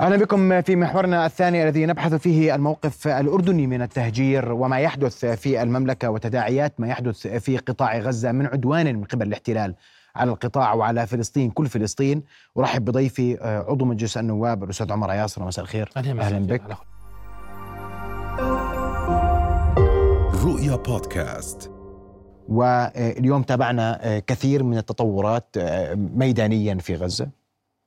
أهلا بكم في محورنا الثاني الذي نبحث فيه الموقف الأردني من التهجير وما يحدث في المملكة وتداعيات ما يحدث في قطاع غزة من عدوان من قبل الاحتلال على القطاع وعلى فلسطين كل فلسطين. أرحب بضيفي عضو مجلس النواب الأستاذ عمر ياسر. مساء الخير. أهلا, أهلاً بك. رؤيا بودكاست. واليوم تابعنا كثير من التطورات ميدانيا في غزة.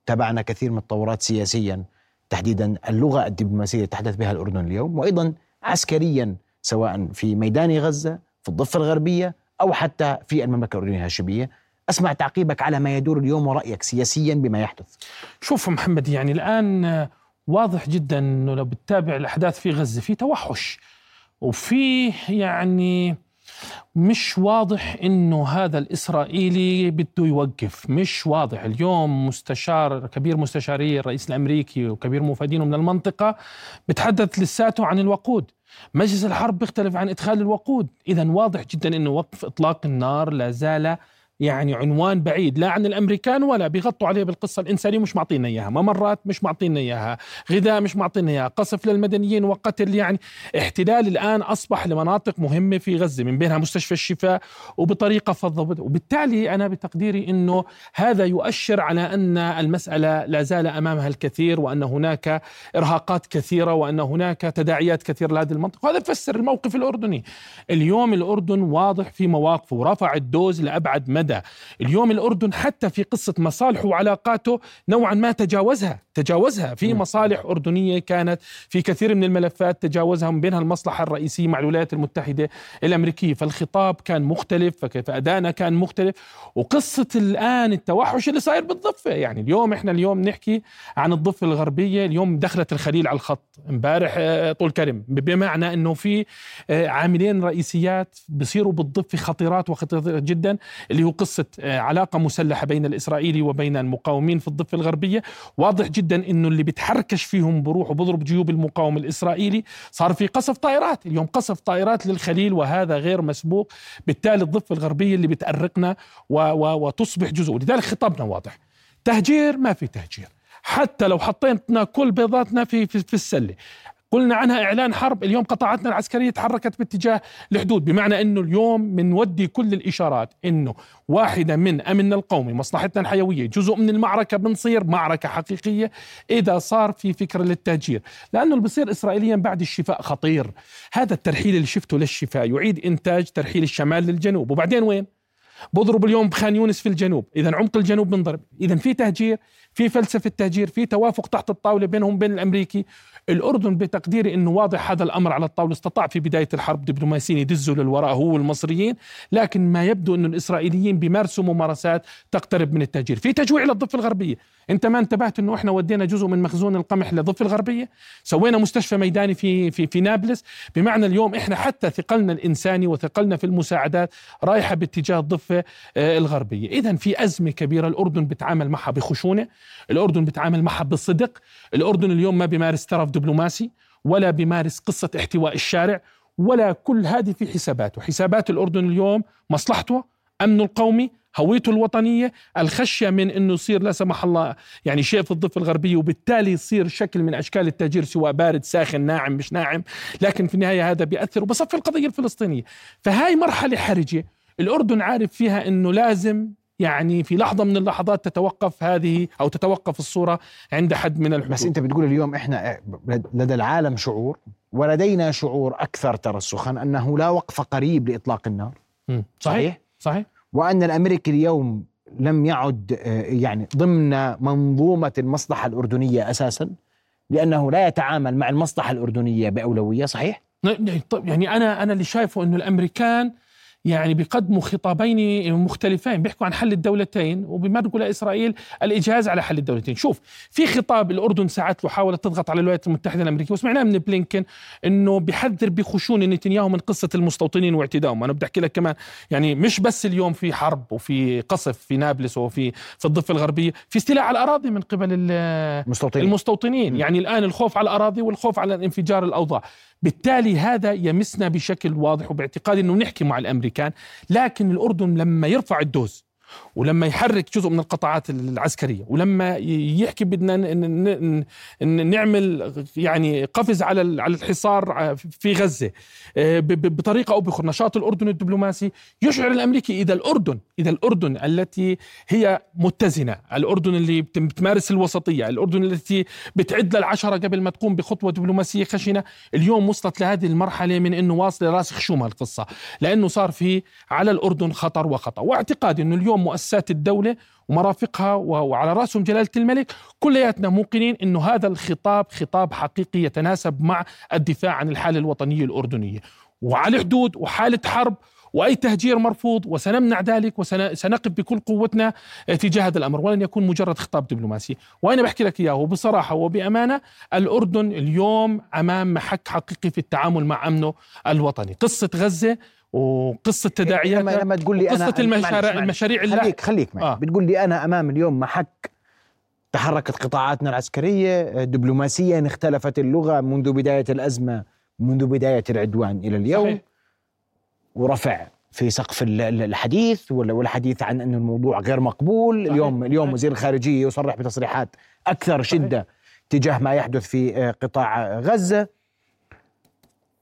تابعنا كثير من التطورات سياسيا تحديدا اللغة الدبلوماسية تحدث بها الأردن اليوم وأيضا عسكريا سواء في ميدان غزة في الضفة الغربية أو حتى في المملكة الأردنية الهاشميه أسمع تعقيبك على ما يدور اليوم ورأيك سياسيا بما يحدث. شوف محمد يعني الآن واضح جدا إنه لو بتتابع الأحداث في غزة في توحش وفي يعني مش واضح إنه هذا الإسرائيلي بده يوقف. مش واضح. اليوم مستشار كبير مستشاري الرئيس الأمريكي وكبير مفادينه من المنطقة بتحدث لساته عن الوقود. مجلس الحرب بيختلف عن إدخال الوقود. اذا واضح جدا إنه وقف إطلاق النار لا زال يعني عنوان بعيد لا عن الأمريكان ولا بيغطوا عليه بالقصة الإنسانية مش معطينا إياها. ممرات مش معطينا إياها. غذاء مش معطينا إياها. قصف للمدنيين وقتل يعني احتلال الآن أصبح لمناطق مهمة في غزة من بينها مستشفى الشفاء وبطريقة فضة. وبالتالي أنا بتقديري إنه هذا يؤشر على أن المسألة لا زال أمامها الكثير وأن هناك إرهاقات كثيرة وأن هناك تداعيات كثيرة لهذه المنطقة. وهذا يفسر الموقف الأردني. اليوم الأردن واضح في مواقفه. ورفع الدوز لأبعد مدى مدى اليوم الأردن حتى في قصة مصالحه وعلاقاته نوعا ما تجاوزها تجاوزها في مصالح أردنية كانت في كثير من الملفات تجاوزها من بينها المصلحة الرئيسية مع الولايات المتحدة الأمريكية. فالخطاب كان مختلف فكيف أدانا كان مختلف. وقصة الآن التوحش اللي صاير بالضفة. يعني اليوم إحنا اليوم نحكي عن الضفة الغربية. اليوم دخلت الخليل على الخط امبارح آه، طول كرم بمعنى أنه في آه، عاملين رئيسيات بصيروا بالضفة خطيرات وخطيرة جدا اللي هو قصة آه، علاقة مسلحة بين الإسرائيلي وبين المقاومين في الضفة الغربية. واضح جدا أنه اللي بتحركش فيهم بروح وبضرب جيوب المقاوم الإسرائيلي صار في قصف طائرات. اليوم قصف طائرات للخليل وهذا غير مسبوق. بالتالي الضفة الغربية اللي بتأرقنا و و وتصبح جزء. لذلك خطابنا واضح. تهجير ما في تهجير. حتى لو حطينا كل بيضاتنا في في, في السلة قلنا عنها إعلان حرب. اليوم قطاعاتنا العسكرية تحركت باتجاه الحدود بمعنى إنه اليوم بنودي كل الإشارات إنه واحدة من امننا القومي مصلحتنا الحيوية جزء من المعركة بنصير معركة حقيقية إذا صار في فكره للتهجير. لأنه اللي بصير اسرائيليا بعد الشفاء خطير. هذا الترحيل اللي شفته للشفاء يعيد إنتاج ترحيل الشمال للجنوب. وبعدين وين؟ بضرب اليوم بخان يونس في الجنوب. اذا عمق الجنوب بنضرب. اذا في تهجير في فلسفة تهجير في توافق تحت الطاولة بينهم وبين الأمريكي. الأردن بتقديري أنه واضح هذا الأمر على الطاولة استطاع في بداية الحرب دبلوماسيين يدزوا للوراء هو والمصريين. لكن ما يبدو أن الإسرائيليين بيمارسوا ممارسات تقترب من التهجير. في تجويع للضفة الغربية. أنت ما انتبهت أنه إحنا ودينا جزء من مخزون القمح للضفة الغربية؟ سوينا مستشفى ميداني في, في, في نابلس بمعنى اليوم إحنا حتى ثقلنا الإنساني وثقلنا في المساعدات رايحة باتجاه الضفة آه، الغربية. إذا في أزمة كبيرة الأردن بتعامل معها بخشونة. الأردن بتعامل معها بصدق الأردن اليوم ما بيمارس ترف دبلوماسي ولا بيمارس قصة احتواء الشارع ولا كل هذه في حساباته. حسابات الأردن اليوم مصلحته أمنه القومي هويته الوطنية الخشية من أنه يصير لا سمح الله يعني شيء في الضفة الغربية وبالتالي يصير شكل من أشكال التهجير سواء بارد ساخن ناعم مش ناعم. لكن في النهاية هذا بيأثر وبصفي القضية الفلسطينية. فهاي مرحلة حرجة الأردن عارف فيها أنه لازم يعني في لحظة من اللحظات تتوقف هذه أو تتوقف الصورة عند حد من الحدود بس أنت بتقول اليوم إحنا لدى العالم شعور ولدينا شعور أكثر ترسخا أنه لا وقف قريب لإطلاق النار صحيح صحيح, صحيح. وأن الأمريكي اليوم لم يعد آه، يعني ضمن منظومة المصلحة الأردنية أساسا لأنه لا يتعامل مع المصلحة الأردنية بأولوية صحيح؟ يعني أنا أنا اللي شايفه إنه الأمريكان يعني بيقدموا خطابين مختلفين بيحكوا عن حل الدولتين وبيمرقوا لاسرائيل الاجهاز على حل الدولتين. شوف في خطاب الأردن ساعات له حاولت تضغط على الولايات المتحدة الأمريكية وسمعناه من بلينكن إنه بيحذر بخشونه نتنياهو من قصة المستوطنين واعتدائهم أنا بدي أحكي لك كمان يعني مش بس اليوم في حرب وفي قصف في نابلس وفي في الضفة الغربية في استيلاء على الأراضي من قبل المستوطنين, المستوطنين. يعني الآن الخوف على الأراضي والخوف على انفجار الأوضاع. بالتالي هذا يمسنا بشكل واضح وباعتقادي إنه نحكي مع الامريكان لكن الأردن لما يرفع الدوز ولما يحرك جزء من القطاعات العسكرية ولما يحكي بدنا نعمل يعني قفز على على الحصار في غزة آه، بطريقة أو باخرى نشاط الأردن الدبلوماسي يشعر الأمريكي إذا الأردن إذا الأردن التي هي متزنة الأردن اللي بتمارس الوسطية الأردن التي بتعد للعشرة قبل ما تقوم بخطوة دبلوماسية خشنة اليوم وصلت لهذه المرحلة من إنه واصله راسخ شوم هالقصه لأنه صار في على الأردن خطر وخطأ. واعتقادي إنه اليوم مؤسسات الدولة ومرافقها وعلى رأسهم جلالة الملك كلياتنا موقنين إنه هذا الخطاب خطاب حقيقي يتناسب مع الدفاع عن الحالة الوطنية الأردنية. وعلى الحدود وحالة حرب وأي تهجير مرفوض وسنمنع ذلك وسنقف بكل قوتنا تجاه هذا الأمر. ولن يكون مجرد خطاب دبلوماسي. وأنا بحكي لك إياه وبصراحة وبأمانة الأردن اليوم أمام محك حقيقي في التعامل مع أمنه الوطني. قصة غزة وقصة تداعيات لما, لما تقول لي أنا المشاريع المشاريع اللي خليك خليك معي. آه. بتقول لي أنا أمام اليوم محك تحركت قطاعاتنا العسكرية دبلوماسيا اختلفت اللغة منذ بداية الأزمة منذ بداية العدوان إلى اليوم. صحيح. ورفع في سقف الحديث والحديث عن ان الموضوع غير مقبول. صحيح. اليوم اليوم وزير الخارجية يصرح بتصريحات أكثر شدة صحيح. تجاه ما يحدث في آه، قطاع غزة.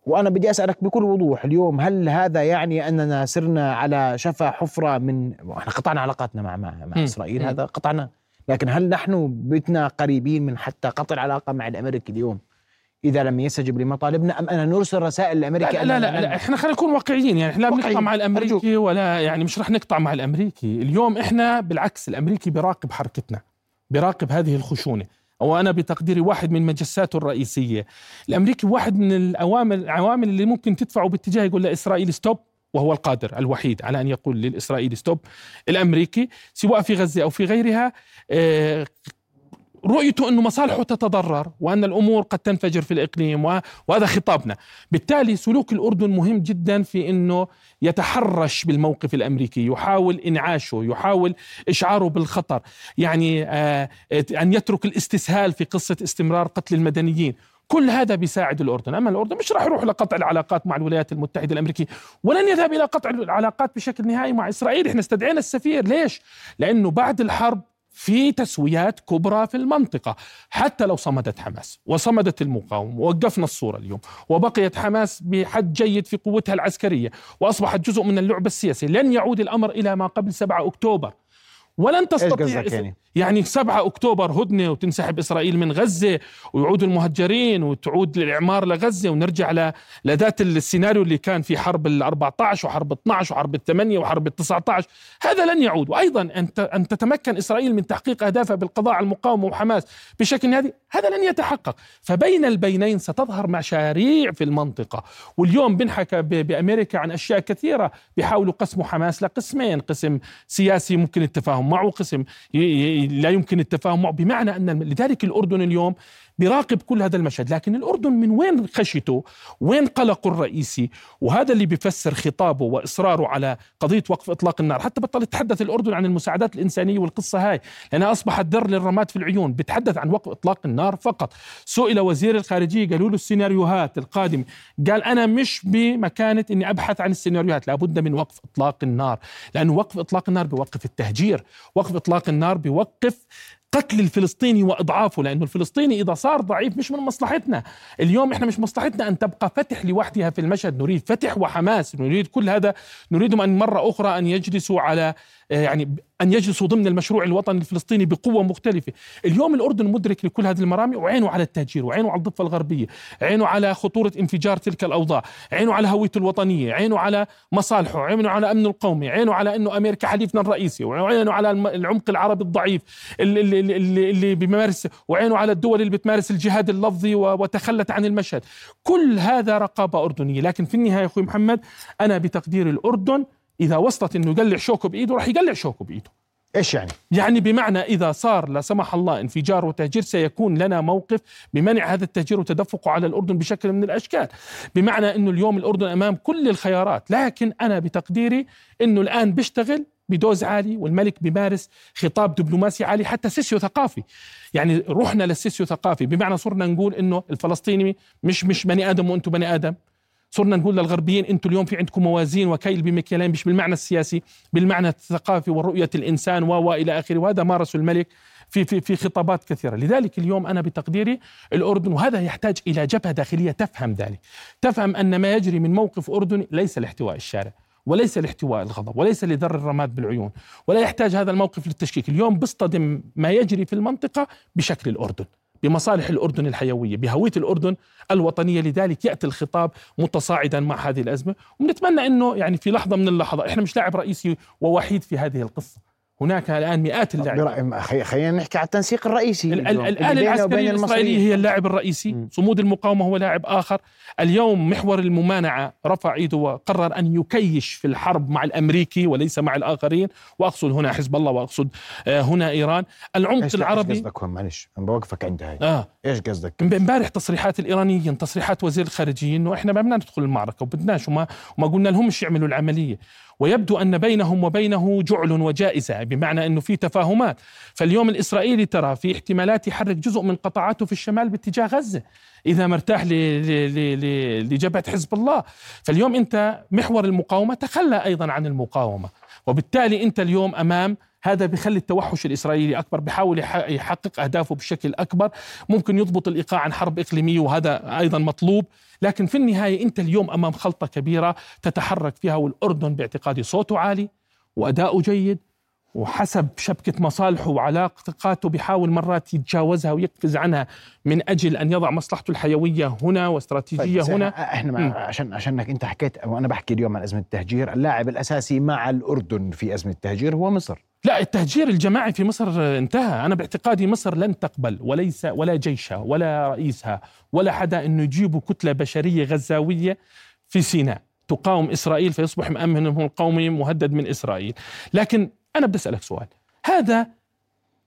وأنا بدي أسألك بكل وضوح اليوم هل هذا يعني أننا سرنا على شفا حفرة من إحنا قطعنا علاقاتنا مع مع, مع إسرائيل هذا قطعنا. لكن هل نحن بتنا قريبين من حتى قطع العلاقة مع الأمريكي اليوم؟ إذا لم يستجب لمطالبنا أم أن نرسل رسائل لأمريكا لا لا, لا, لا, إحنا خلينا نكون واقعيين يعني إحنا لا بنقطع مع الأمريكي أرجوك. ولا يعني مش رح نقطع مع الأمريكي. اليوم إحنا بالعكس الأمريكي بيراقب حركتنا بيراقب هذه الخشونة. وأنا بتقديري واحد من مجساته الرئيسية. الأمريكي واحد من العوامل العوامل اللي ممكن تدفعه باتجاه يقول لاسرائيل stop وهو القادر الوحيد على أن يقول للاسرائيلي stop الأمريكي سواء في غزة أو في غيرها آه، رؤيته أن مصالحه تتضرر وأن الأمور قد تنفجر في الإقليم وهذا خطابنا. بالتالي سلوك الأردن مهم جدا في أنه يتحرش بالموقف الأمريكي يحاول إنعاشه يحاول إشعاره بالخطر يعني آه أن يترك الاستسهال في قصة استمرار قتل المدنيين. كل هذا بيساعد الأردن، أما الأردن مش راح يروح لقطع العلاقات مع الولايات المتحدة الأمريكية، ولن يذهب إلى قطع العلاقات بشكل نهائي مع إسرائيل، إحنا استدعينا السفير، ليش؟ لأنه بعد الحرب في تسويات كبرى في المنطقة حتى لو صمدت حماس وصمدت المقاومة ووقفنا الصورة اليوم وبقيت حماس بحد جيد في قوتها العسكرية وأصبحت جزء من اللعبة السياسية لن يعود الأمر إلى ما قبل 7 أكتوبر. ولن تستطيع يعني؟ يعني 7 أكتوبر هدنه وتنسحب إسرائيل من غزة ويعود المهجرين وتعود الاعمار لغزة ونرجع لذات السيناريو اللي كان في حرب ال 14 وحرب 12 وحرب ال 8 وحرب ال 19 هذا لن يعود. وأيضا أن أن تتمكن إسرائيل من تحقيق أهدافها بالقضاء على المقاومة وحماس بشكل هذه هذا لن يتحقق. فبين البينين ستظهر مشاريع في المنطقة. واليوم بنحكى بأمريكا عن أشياء كثيرة بيحاولوا قسموا حماس لقسمين قسم سياسي ممكن التفاهم معه قسم لا يمكن التفاهم معه. بمعنى أن لذلك الأردن اليوم بيراقب كل هذا المشهد لكن الأردن من وين خشته وين قلقه الرئيسي؟ وهذا اللي بيفسر خطابه وإصراره على قضية وقف إطلاق النار. حتى بطل يتحدث الأردن عن المساعدات الإنسانية والقصة هاي لأنها أصبحت در للرماد في العيون. بيتحدث عن وقف إطلاق النار فقط. سئل وزير الخارجية قالوا له السيناريوهات القادمة قال أنا مش بمكانة أني أبحث عن السيناريوهات لابد من وقف إطلاق النار. لأنه وقف إطلاق النار بيوقف التهجير. وقف إطلاق النار بيوقف قتل الفلسطيني وإضعافه لأنه الفلسطيني إذا صار ضعيف مش من مصلحتنا. اليوم إحنا مش مصلحتنا أن تبقى فتح لوحدها في المشهد. نريد فتح وحماس نريد كل هذا نريدهم ان مرة أخرى أن يجلسوا على يعني أن يجلسوا ضمن المشروع الوطني الفلسطيني بقوة مختلفة، اليوم الأردن مدرك لكل هذه المرامي وعينه على التهجير، وعينه على الضفة الغربية، عينه على خطورة انفجار تلك الأوضاع، عينه على هويته الوطنية، عينه على مصالحه، عينه على امنه القومي، عينه على أنه أمريكا حليفنا الرئيسي، وعينه على العمق العربي الضعيف اللي, اللي, اللي بيمارس وعينه على الدول اللي بتمارس الجهاد اللفظي وتخلت عن المشهد، كل هذا رقابة أردنية، لكن في النهاية أخوي محمد أنا بتقدير الأردن إذا وصلت إنه يقلع شوكه بإيده راح يقلع شوكه بإيده. إيش يعني؟ يعني بمعنى إذا صار لا سمح الله انفجار وتهجير سيكون لنا موقف بمنع هذا التهجير وتدفقه على الأردن بشكل من الأشكال، بمعنى إنه اليوم الأردن أمام كل الخيارات، لكن أنا بتقديري إنه الآن بيشتغل ب dose عالي والملك بيمارس خطاب دبلوماسي عالي حتى socio ثقافي. يعني رحنا لل socio ثقافي. بمعنى صرنا نقول إنه الفلسطيني مش مش بني آدم وأنتم بني آدم. صرنا نقول للغربيين أنتم اليوم في عندكم موازين وكيل بمكيالين مش بالمعنى السياسي بالمعنى الثقافي ورؤية الإنسان و إلى آخره. وهذا مارسه الملك في في في خطابات كثيرة، لذلك اليوم أنا بتقديري الأردن وهذا يحتاج إلى جبهة داخلية تفهم ذلك، تفهم أن ما يجري من موقف اردني ليس لاحتواء الشارع، وليس لاحتواء الغضب وليس لذر الرماد بالعيون ولا يحتاج هذا الموقف للتشكيك. اليوم بيصطدم ما يجري في المنطقة بشكل الأردن. بمصالح الأردن الحيوية بهوية الأردن الوطنية. لذلك يأتي الخطاب متصاعدا مع هذه الأزمة. ونتمنى أنه يعني في لحظة من اللحظات إحنا مش لاعب رئيسي ووحيد في هذه القصة. هناك الآن مئات اللاعبين. خلينا نحكي على التنسيق الرئيسي الآن العسكريه الاسرائيليه هي اللاعب الرئيسي م. صمود المقاومة هو لاعب آخر. اليوم محور الممانعة رفع إيده وقرر أن يكيش في الحرب مع الأمريكي وليس مع الآخرين. وأقصد هنا حزب الله وأقصد آه، هنا إيران. العمق العربي إيش قصدك معلش أنا بوقفك عند هاي. آه. إيش قصدك؟ امبارح تصريحات الإيرانيين تصريحات وزير الخارجية إنه إحنا ما بدنا ندخل المعركة وبدناش وما وما قلنا لهمش يعملوا العملية. ويبدو أن بينهم وبينه جعل وجائزة بمعنى أنه في تفاهمات. فاليوم الإسرائيلي ترى في احتمالات يحرك جزء من قطاعاته في الشمال باتجاه غزة إذا مرتاح لجبهة حزب الله. فاليوم أنت محور المقاومة تخلى أيضا عن المقاومة. وبالتالي أنت اليوم أمام هذا بخلي التوحش الإسرائيلي أكبر بحاول يحقق أهدافه بشكل أكبر ممكن يضبط الإيقاع عن حرب إقليمية وهذا أيضا مطلوب لكن في النهاية أنت اليوم أمام خلطة كبيرة تتحرك فيها والأردن باعتقادي صوته عالي وأداؤه جيد وحسب شبكة مصالحه وعلاقاته بيحاول مرات يتجاوزها ويقفز عنها من أجل أن يضع مصلحته الحيوية هنا واستراتيجية طيب هنا. إحنا عشان عشانك أنت حكيت وأنا بحكي اليوم عن أزمة التهجير اللاعب الأساسي مع الأردن في أزمة التهجير هو مصر. لا التهجير الجماعي في مصر انتهى. أنا باعتقادي مصر لن تقبل وليس ولا جيشها ولا رئيسها ولا حدا أنه يجيبوا كتلة بشرية غزاوية في سيناء. تقاوم إسرائيل فيصبح مأمنهم القومي مهدد من إسرائيل. لكن أنا بدي أسألك سؤال. هذا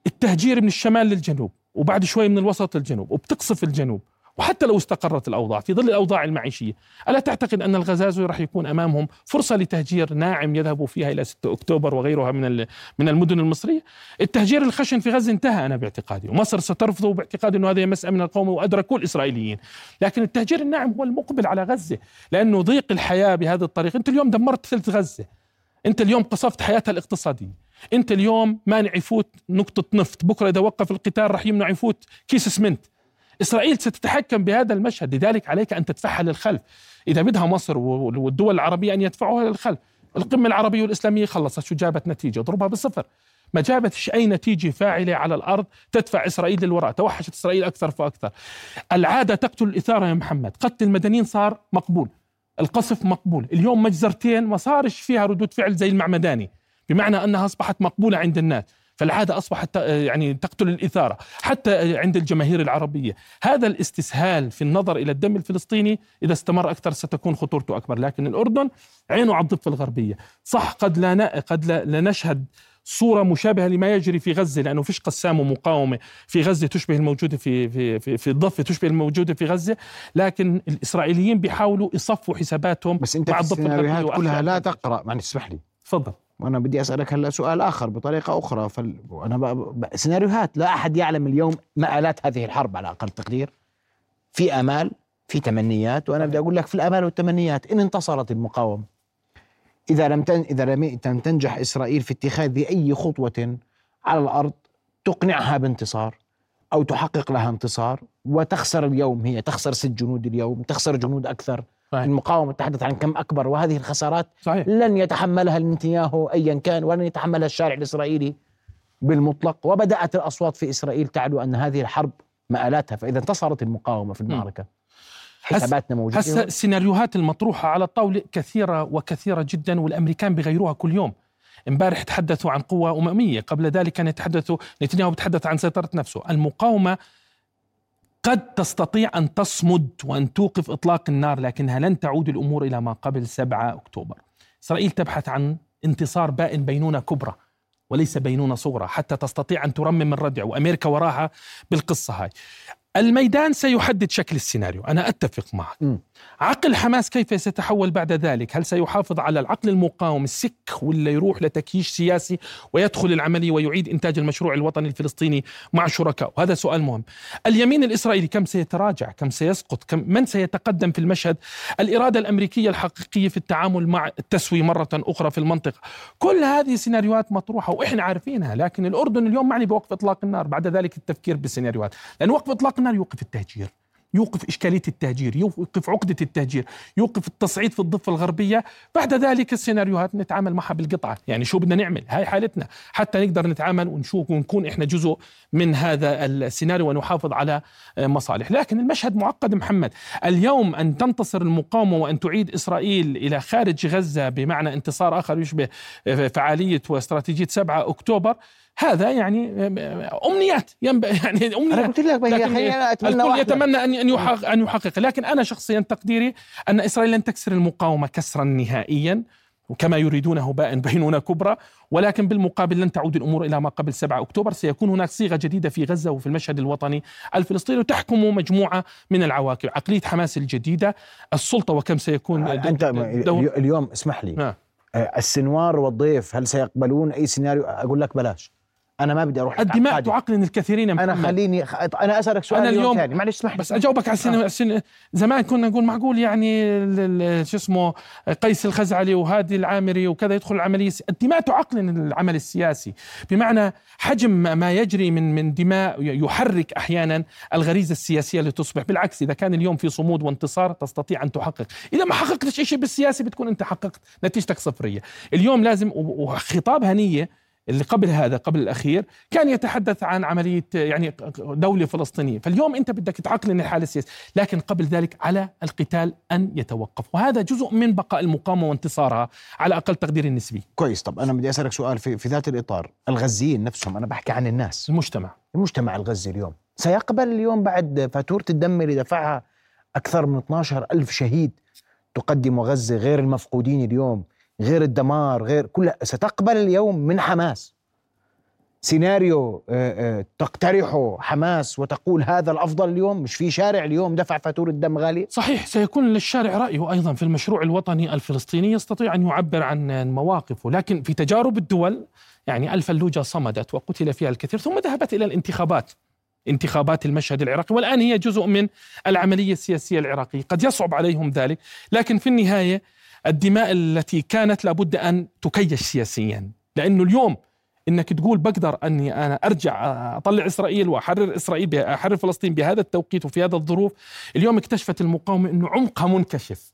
التهجير من الشمال للجنوب وبعد شوي من الوسط للجنوب وبتقصف الجنوب وحتى لو استقرت الأوضاع في ظل الأوضاع المعيشية، ألا تعتقد أن الغزازوي راح يكون أمامهم فرصة لتهجير ناعم يذهبوا فيها إلى 6 أكتوبر وغيرها من من المدن المصرية؟ التهجير الخشن في غزة انتهى أنا باعتقادي، ومصر سترفضه باعتقادي أنه هذا مسألة من القوم وادركوه الإسرائيليين، لكن التهجير الناعم هو المقبل على غزة، لأنه ضيق الحياة بهذه الطريقة، أنت اليوم دمرت ثلث غزة، أنت اليوم قصفت حياتها الاقتصادية. أنت اليوم مانع يفوت نقطة نفط. بكرة إذا وقف القتال راح يمنع يفوت كيس اسمنت إسرائيل ستتحكم بهذا المشهد. لذلك عليك أن تدفعها للخلف. إذا بدها مصر والدول العربية أن يدفعوها للخلف. القمة العربية والإسلامية خلصت. شو جابت نتيجة؟ اضربها بالصفر ما جابتش أي نتيجة فاعلة على الأرض تدفع إسرائيل للوراء. توحشت إسرائيل أكثر فأكثر. العادة تقتل الإثارة يا محمد. قتل المدنيين صار مقبول. القصف مقبول. اليوم مجزرتين ما صارش فيها ردود فعل زي المعمداني. بمعنى أنها أصبحت مقبولة عند الناس. فالعادة اصبحت يعني تقتل الإثارة حتى عند الجماهير العربية. هذا الاستسهال في النظر إلى الدم الفلسطيني إذا استمر أكثر ستكون خطورته أكبر لكن الأردن عينه على الضفة الغربية. صح قد لا قد لا نشهد صورة مشابهة لما يجري في غزة لأنه فيش قسام ومقاومة في غزة تشبه الموجودة في في في, في الضفة تشبه الموجودة في غزة لكن الإسرائيليين بيحاولوا يصفوا حساباتهم بس أنت مع الضفة الغربية كلها لا تقرأ معلش اسمح لي. تفضل. وأنا بدي أسألك هلأ سؤال آخر بطريقة أخرى. فال... وأنا ب... ب... سيناريوهات لا أحد يعلم اليوم مآلات هذه الحرب على أقل تقدير. في آمال في تمنيات وأنا بدي أقول لك في الآمال والتمنيات. إن انتصرت المقاومة إذا لم تن... إذا لم تنجح إسرائيل في اتخاذ أي خطوة على الأرض تقنعها بانتصار أو تحقق لها انتصار وتخسر اليوم هي تخسر ست جنود اليوم تخسر جنود أكثر. المقاومة تحدث عن كم أكبر وهذه الخسارات صحيح. لن يتحملها نتنياهو أيا كان ولن يتحملها الشارع الإسرائيلي بالمطلق. وبدأت الأصوات في إسرائيل تعلو أن هذه الحرب مآلاتها فإذا انتصرت المقاومة في المعركة. حساباتنا موجودة. هسه السيناريوهات المطروحة على الطاولة كثيرة وكثيرة جدا والأمريكان بغيروها كل يوم. امبارح تحدثوا عن قوة أممية قبل ذلك كان يتحدثوا نتنياهو بتحدث عن سيطرة نفسه. المقاومة قد تستطيع أن تصمد وأن توقف إطلاق النار لكنها لن تعود الأمور إلى ما قبل 7 أكتوبر. إسرائيل تبحث عن انتصار بائن بينونة كبرى وليس بينونة صغرى حتى تستطيع أن ترمم الردع وأمريكا وراها بالقصة هاي. الميدان سيحدد شكل السيناريو. أنا أتفق معك. م. عقل حماس كيف سيتحول بعد ذلك؟ هل سيحافظ على العقل المقاوم السك ولا يروح لتكييش سياسي ويدخل العملية ويعيد إنتاج المشروع الوطني الفلسطيني مع شركاء؟ وهذا سؤال مهم. اليمين الإسرائيلي كم سيتراجع؟ كم سيسقط؟ كم من سيتقدم في المشهد؟ الإرادة الأمريكية الحقيقية في التعامل مع التسوية مرة أخرى في المنطقة. كل هذه سيناريوهات مطروحة وإحنا عارفينها لكن الأردن اليوم معني بوقف إطلاق النار. بعد ذلك التفكير بالسيناريوهات. لأن وقف إطلاق النار يوقف التهجير. يوقف إشكالية التهجير يوقف عقدة التهجير يوقف التصعيد في الضفة الغربية. بعد ذلك السيناريوهات نتعامل معها بالقطعة يعني شو بدنا نعمل؟ هاي حالتنا. حتى نقدر نتعامل ونشوف ونكون إحنا جزء من هذا السيناريو ونحافظ على مصالح. لكن المشهد معقد محمد. اليوم أن تنتصر المقاومة وأن تعيد إسرائيل إلى خارج غزة بمعنى انتصار آخر يشبه فعالية واستراتيجية 7 أكتوبر هذا يعني أمنيات ينبغي يعني أمنيات. أنا قلت لك لكن أنا أتمنى الكل واحدة. يتمنى أن أن يحقق أن يحقق. لكن أنا شخصيا تقديري أن إسرائيل لن تكسر المقاومة كسرا نهائيا وكما يريدونه بائن بينونه كبرى. ولكن بالمقابل لن تعود الأمور إلى ما قبل 7 أكتوبر. سيكون هناك صيغة جديدة في غزة وفي المشهد الوطني الفلسطيني وتحكم مجموعة من العواقب. عقلية حماس الجديدة السلطة وكم سيكون أنت دور اليوم اسمح لي. نعم. آه، السنوار والضيف هل سيقبلون أي سيناريو؟ أقول لك بلاش. أنا ما بدي أروح الدماء. تعقلن الكثيرين يا أنا. خليني خ... أنا أسألك سؤال أنا اليوم- ثاني معلش اسمح بس أجاوبك على السنة, آه. زمان كنا نقول معقول يعني شو اسمه قيس الخزعلي وهادي العامري وكذا يدخل العملية الدماء تعقلن العمل السياسي بمعنى حجم ما يجري من من دماء يحرك أحيانا الغريزة السياسية لتصبح بالعكس إذا كان اليوم في صمود وانتصار تستطيع أن تحقق إذا ما حققتش شيء بالسياسي بتكون أنت حققت نتيجتك صفرية اليوم لازم وخطاب هنية اللي قبل هذا قبل الأخير كان يتحدث عن عملية يعني دولة فلسطينية، فاليوم أنت بدك تعقلن الحالة السياسية، لكن قبل ذلك على القتال أن يتوقف، وهذا جزء من بقاء المقاومة وانتصارها على أقل تقدير نسبي، كويس. طب أنا بدي أسألك سؤال في في ذات الإطار. الغزيين نفسهم أنا بحكي عن الناس. المجتمع. المجتمع الغزي اليوم سيقبل اليوم بعد فاتورة الدم اللي دفعها أكثر من 12 ألف شهيد تقدم غزة غير المفقودين اليوم. غير الدمار غير كل ستقبل اليوم من حماس. سيناريو آه، آه، تقترحه حماس وتقول هذا الأفضل اليوم مش في شارع اليوم دفع فاتورة دم غالية؟ صحيح سيكون للشارع رأيه أيضا في المشروع الوطني الفلسطيني يستطيع أن يعبر عن مواقفه لكن في تجارب الدول يعني الفلوجة صمدت وقتل فيها الكثير ثم ذهبت إلى الانتخابات انتخابات المشهد العراقي والآن هي جزء من العملية السياسية العراقية. قد يصعب عليهم ذلك لكن في النهاية الدماء التي كانت لابد أن تكيش سياسيا. لأنه اليوم إنك تقول بقدر أني أنا أرجع أطلع إسرائيل وأحرر إسرائيل أحرر فلسطين بهذا التوقيت وفي هذا الظروف اليوم اكتشفت المقاومة إنه عمقها منكشف.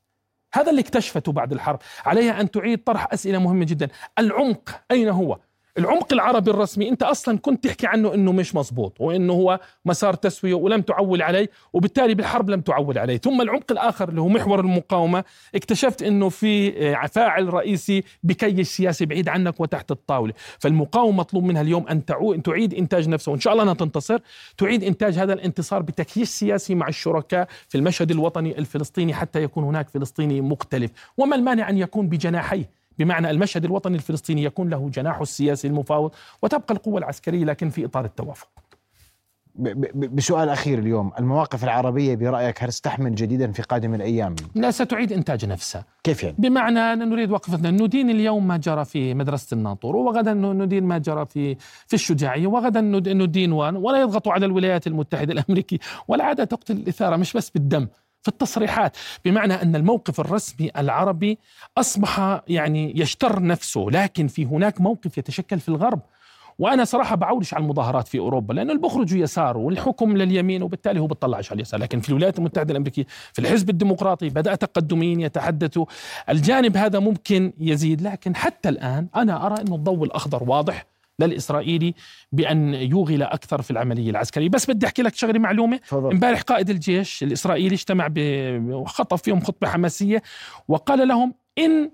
هذا اللي اكتشفته بعد الحرب. عليها أن تعيد طرح أسئلة مهمة جدا. العمق أين هو؟ العمق العربي الرسمي انت أصلا كنت تحكي عنه إنه مش مزبوط وإنه هو مسار تسوية ولم تعول عليه وبالتالي بالحرب لم تعول عليه. ثم العمق الآخر اللي هو محور المقاومة اكتشفت إنه في آه، فاعل رئيسي بكيش سياسي بعيد عنك وتحت الطاولة. فالمقاومة مطلوب منها اليوم أن تعيد إنتاج نفسها وإن شاء الله انها تنتصر. تعيد إنتاج هذا الانتصار بتكييس سياسي مع الشركاء في المشهد الوطني الفلسطيني حتى يكون هناك فلسطيني مختلف. وما المانع أن يكون بجناحيه؟ بمعنى المشهد الوطني الفلسطيني يكون له جناحه السياسي المفاوض وتبقى القوة العسكرية لكن في إطار التوافق. بسؤال أخير اليوم. المواقف العربية برأيك هل تستحمل جديدا في قادم الأيام؟ لا ستعيد إنتاج نفسها. كيف يعني؟ بمعنى أن نريد وقفتنا ندين اليوم ما جرى في مدرسة الناطور وغدا ندين ما جرى في في الشجاعية وغدا ند- ندين وان ولا يضغطوا على الولايات المتحدة الأمريكية. والعادة تقتل الإثارة مش بس بالدم. في التصريحات بمعنى أن الموقف الرسمي العربي أصبح يعني يشتر نفسه لكن في هناك موقف يتشكل في الغرب. وأنا صراحة بعولش على المظاهرات في أوروبا لأنه اللي بيخرجوا يسار والحكم لليمين وبالتالي هو بيطلعش على اليسار. لكن في الولايات المتحدة الأمريكية في الحزب الديمقراطي بدأ تقدميين يتحدثوا الجانب هذا ممكن يزيد. لكن حتى الآن أنا أرى إنه الضوء الأخضر واضح. للإسرائيلي بأن يوغل أكثر في العملية العسكرية. بس بدي أحكي لك شغلة معلومة. تفضل. امبارح قائد الجيش الإسرائيلي اجتمع وخطب فيهم خطبة حماسية وقال لهم إن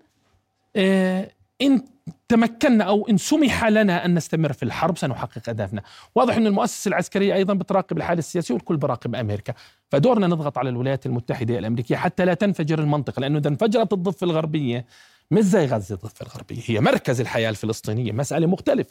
آه، إن تمكنا أو إن سمح لنا أن نستمر في الحرب سنحقق أهدافنا، واضح إن المؤسسة العسكرية أيضا بتراقب الحالة السياسية والكل براقب أمريكا، فدورنا نضغط على الولايات المتحدة الأمريكية حتى لا تنفجر المنطقة لأنه إذا انفجرت الضفة الغربية مش زي غزة الضفه الغربية، هي مركز الحياة الفلسطينية، مسألة مختلف.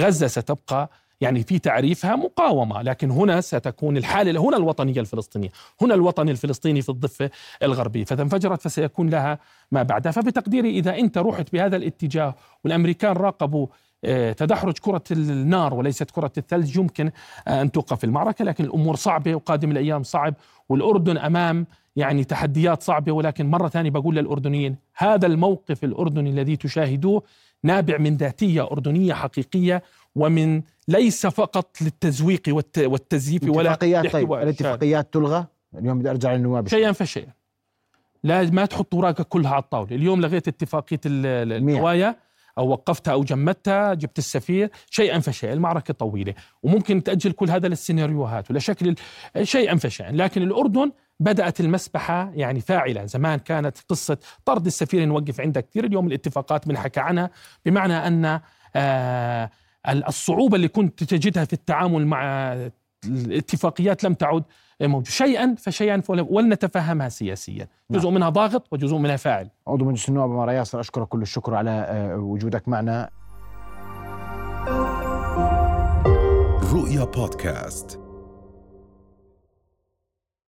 غزة ستبقى يعني في تعريفها مقاومة لكن هنا ستكون الحالة هنا الوطنية الفلسطينية هنا الوطن الفلسطيني في الضفة الغربية. فإذا انفجرت فسيكون لها ما بعدها. فبتقديري إذا أنت رحت بهذا الاتجاه والأمريكان راقبوا آه، تدحرج كرة النار وليست كرة الثلج يمكن أن توقف المعركة لكن الأمور صعبة وقادم الأيام صعب والأردن أمام يعني تحديات صعبة ولكن مرة ثانية بقول للأردنيين هذا الموقف الأردني الذي تشاهدوه نابع من ذاتية أردنية حقيقية ومن ليس فقط للتزويق والتزييف ولا الاتفاقيات طيب الاتفاقيات تلغى؟ اليوم بدي أرجع للنواب شيئا فشيئا. لا ما تحط اوراقك كلها على الطاولة. اليوم لغيت اتفاقية النوايا أو وقفتها أو جمدتها جبت السفير. شيئا فشيئا المعركة طويلة وممكن تأجل كل هذا للسيناريوهات ولا شكل شيئا فشيئا. لكن الأردن بدأت المسبحة يعني فاعلة. زمان كانت قصة طرد السفير نوقف عندها كثير. اليوم الاتفاقات بنحكى عنها بمعنى أن آه الصعوبة اللي كنت تجدها في التعامل مع الاتفاقيات لم تعد موجود شيئا فشيئا ولنتفهمها سياسيا. نعم. جزء منها ضاغط وجزء منها فاعل. عضو مجلس النواب مرة ياسر أشكرك كل الشكر على آه، وجودك معنا. رؤيا بودكاست.